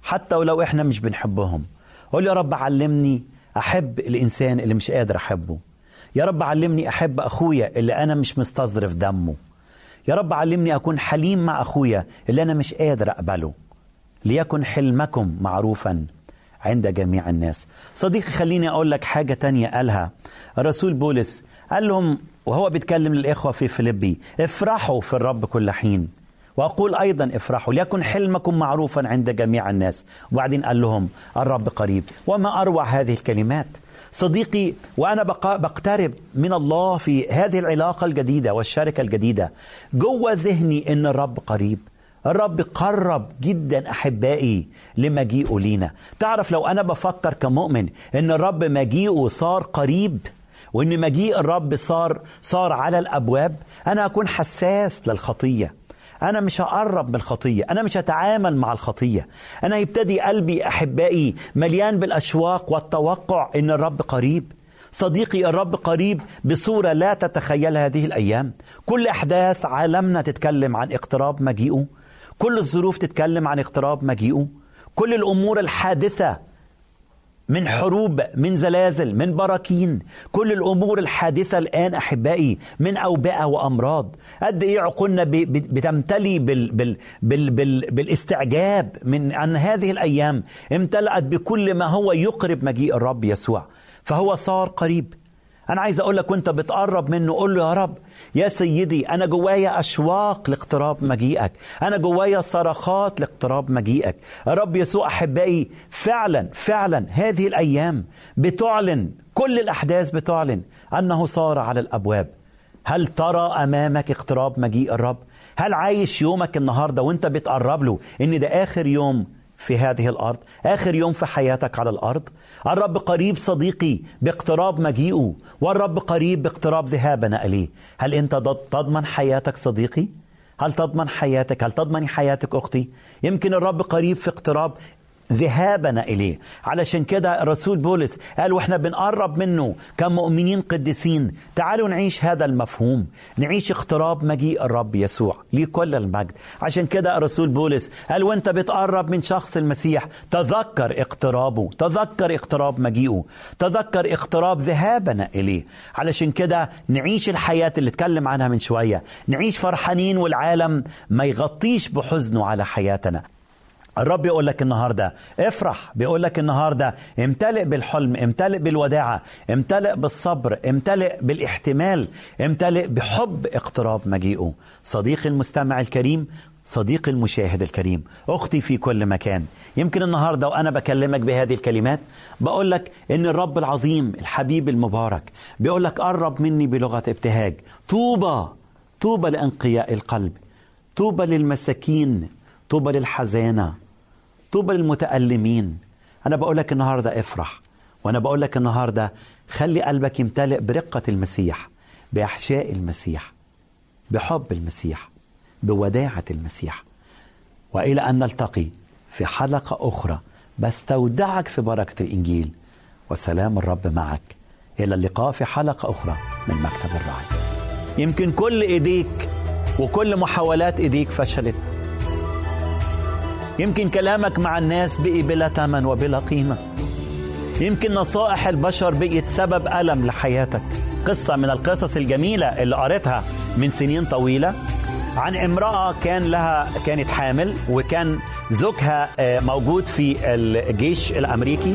حتى ولو إحنا مش بنحبهم. قول يا رب علمني أحب الإنسان اللي مش قادر أحبه. يا رب علمني أحب أخويا اللي أنا مش مستظرف دمه. يا رب علمني أكون حليم مع أخويا اللي أنا مش قادر أقبله. ليكن حلمكم معروفا عند جميع الناس. صديقي خليني أقول لك حاجة تانية قالها الرسول بولس. قال لهم وهو بيتكلم للإخوة في فيليبي افرحوا في الرب كل حين. وأقول أيضا افرحوا ليكن حلمكم معروفا عند جميع الناس. وبعدين قال لهم الرب قريب. وما أروع هذه الكلمات؟ صديقي وأنا بقترب من الله في هذه العلاقة الجديدة والشركة الجديدة. جوه ذهني أن الرب قريب. الرب قرب جدا أحبائي لمجيئه لينا. تعرف لو أنا بفكر كمؤمن أن الرب مجيئه صار قريب وأن مجيء الرب صار صار على الأبواب أنا أكون حساس للخطية. أنا مش هقرب من الخطية أنا مش هتعامل مع الخطية. أنا يبتدي قلبي أحبائي مليان بالأشواق والتوقع إن الرب قريب. صديقي الرب قريب بصورة لا تتخيلها هذه الأيام. كل أحداث عالمنا تتكلم عن اقتراب مجيئه. كل الظروف تتكلم عن اقتراب مجيئه. كل الأمور الحادثة من حروب من زلازل من براكين. كل الأمور الحادثة الآن أحبائي من أوبئة وأمراض. قد إيه عقولنا بتمتلي بال بال بال بال بالاستعجاب من ان هذه الأيام. امتلأت بكل ما هو يقرب مجيء الرب يسوع. فهو صار قريب. أنا عايز أقول لك وأنت بتقرب منه قول له يا رب يا سيدي أنا جوايا أشواق لاقتراب مجيئك أنا جوايا صرخات لاقتراب مجيئك. رب يسوع أحبائي فعلا فعلا هذه الأيام بتعلن كل الأحداث بتعلن أنه صار على الأبواب. هل ترى أمامك اقتراب مجيء الرب؟ هل عايش يومك النهاردة وأنت بتقرب له إن ده آخر يوم في هذه الأرض آخر يوم في حياتك على الأرض؟ الرب قريب صديقي باقتراب مجيئه والرب قريب باقتراب ذهابنا إليه. هل أنت تضمن حياتك صديقي؟ هل تضمن حياتك؟ هل تضمني حياتك أختي؟ يمكن الرب قريب في اقتراب ذهابنا إليه. علشان كده الرسول بولس قال وإحنا بنقرب منه كمؤمنين قديسين. تعالوا نعيش هذا المفهوم. نعيش اقتراب مجيء الرب يسوع لكل المجد. عشان كده الرسول بولس قال وانت بتقرب من شخص المسيح تذكر اقترابه تذكر اقتراب مجيئه تذكر اقتراب ذهابنا إليه. علشان كده نعيش الحياة اللي اتكلم عنها من شوية. نعيش فرحانين والعالم ما يغطيش بحزنه على حياتنا. الرب يقول لك النهارده افرح بيقول لك النهارده امتلئ بالحلم امتلئ بالوداعة امتلئ بالصبر امتلئ بالاحتمال امتلئ بحب اقتراب مجيئه. صديقي المستمع الكريم صديقي المشاهد الكريم أختي في كل مكان. يمكن النهارده وأنا بكلمك بهذه الكلمات بقول لك إن الرب العظيم الحبيب المبارك بيقول لك قرب مني بلغة ابتهاج. طوبى طوبى لأنقياء القلب طوبى للمساكين. طوبى للحزانه طوبى للمتألمين أنا بقول لك النهاردة افرح وأنا بقول لك النهاردة خلي قلبك يمتلئ برقة المسيح بأحشاء المسيح بحب المسيح بوداعة المسيح. وإلى أن نلتقي في حلقة أخرى بستودعك في بركة الإنجيل. وسلام الرب معك. إلى اللقاء في حلقة أخرى من مكتب الرعي. يمكن كل إيديك وكل محاولات إيديك فشلت. يمكن كلامك مع الناس بقي بلا ثمن وبلا قيمة. يمكن نصائح البشر بقيت سبب ألم لحياتك. قصة من القصص الجميلة اللي قريتها من سنين طويلة عن امرأة كان لها كانت حامل وكان زوجها موجود في الجيش الأمريكي.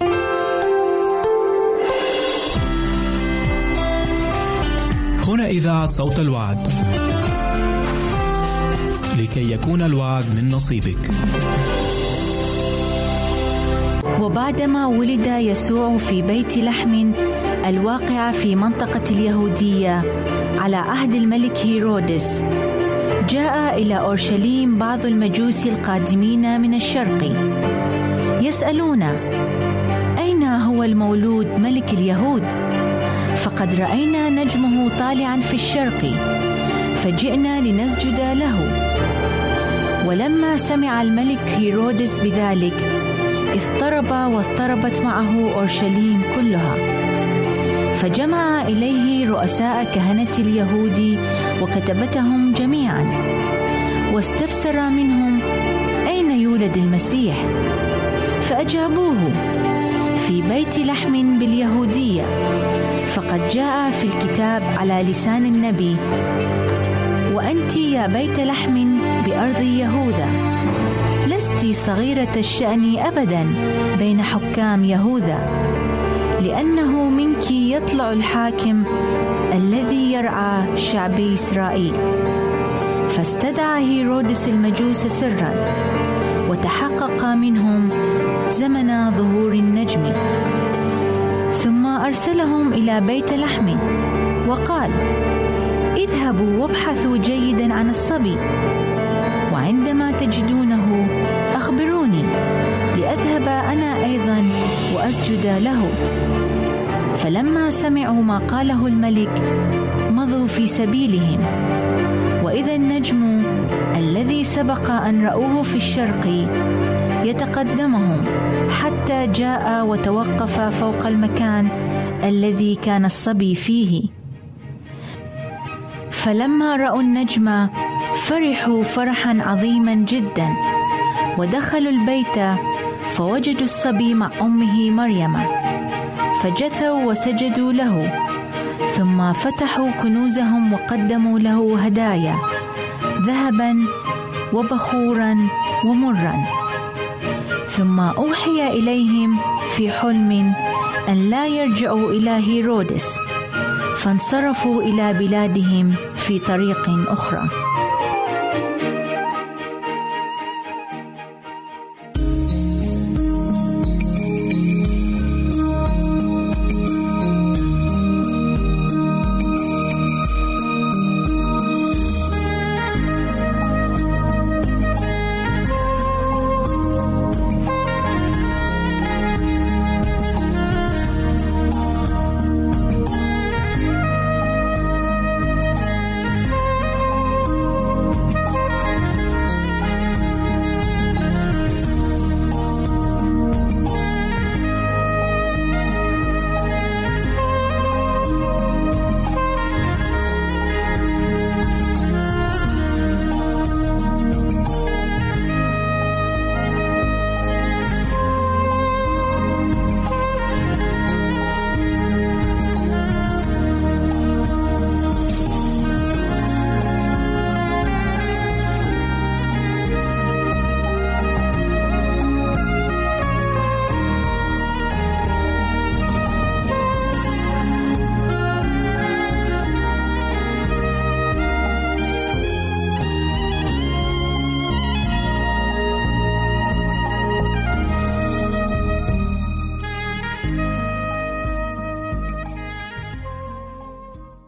هنا إذاعة صوت الوعد. لكي يكون الوعد من نصيبك. وبعدما ولد يسوع في بيت لحم الواقع في منطقة اليهودية على عهد الملك هيرودس جاء إلى أورشليم بعض المجوس القادمين من الشرق يسألون هو المولود ملك اليهود فقد رأينا نجمه طالعا في الشرق فجئنا لنسجد له. ولما سمع الملك هيرودس بذلك اضطرب واضطربت معه أورشليم كلها. فجمع إليه رؤساء كهنة اليهود وكتبتهم جميعا. واستفسر منهم أين يولد المسيح؟ فأجابوه في بيت لحم باليهودية. فقد جاء في الكتاب على لسان النبي. وأنت يا بيت لحم بأرض يهوذا. لست صغيرة الشأن ابدا بين حكام يهوذا. لأنه منك يطلع الحاكم الذي يرعى شعب إسرائيل. فاستدعى هيرودس المجوس سرا وتحقق منهم زمن ظهور النجم. ثم ارسلهم إلى بيت لحم. وقال اذهبوا وابحثوا جيدا عن الصبي. وعندما تجدونه أخبروني. لأذهب أنا أيضا وأسجد له. فلما سمعوا ما قاله الملك مضوا في سبيلهم. وإذا النجم الذي سبق أن رأوه في الشرق يتقدمهم حتى جاء وتوقف فوق المكان الذي كان الصبي فيه. فلما رأوا النجم فرحوا فرحا عظيما جدا ودخلوا البيت فوجدوا الصبي مع أمه مريم. فجثوا وسجدوا له ثم فتحوا كنوزهم وقدموا له هدايا ذهبا وبخورا ومرا. ثم أوحي إليهم في حلم أن لا يرجعوا إلى هيرودس فانصرفوا إلى بلادهم في طريق أخرى.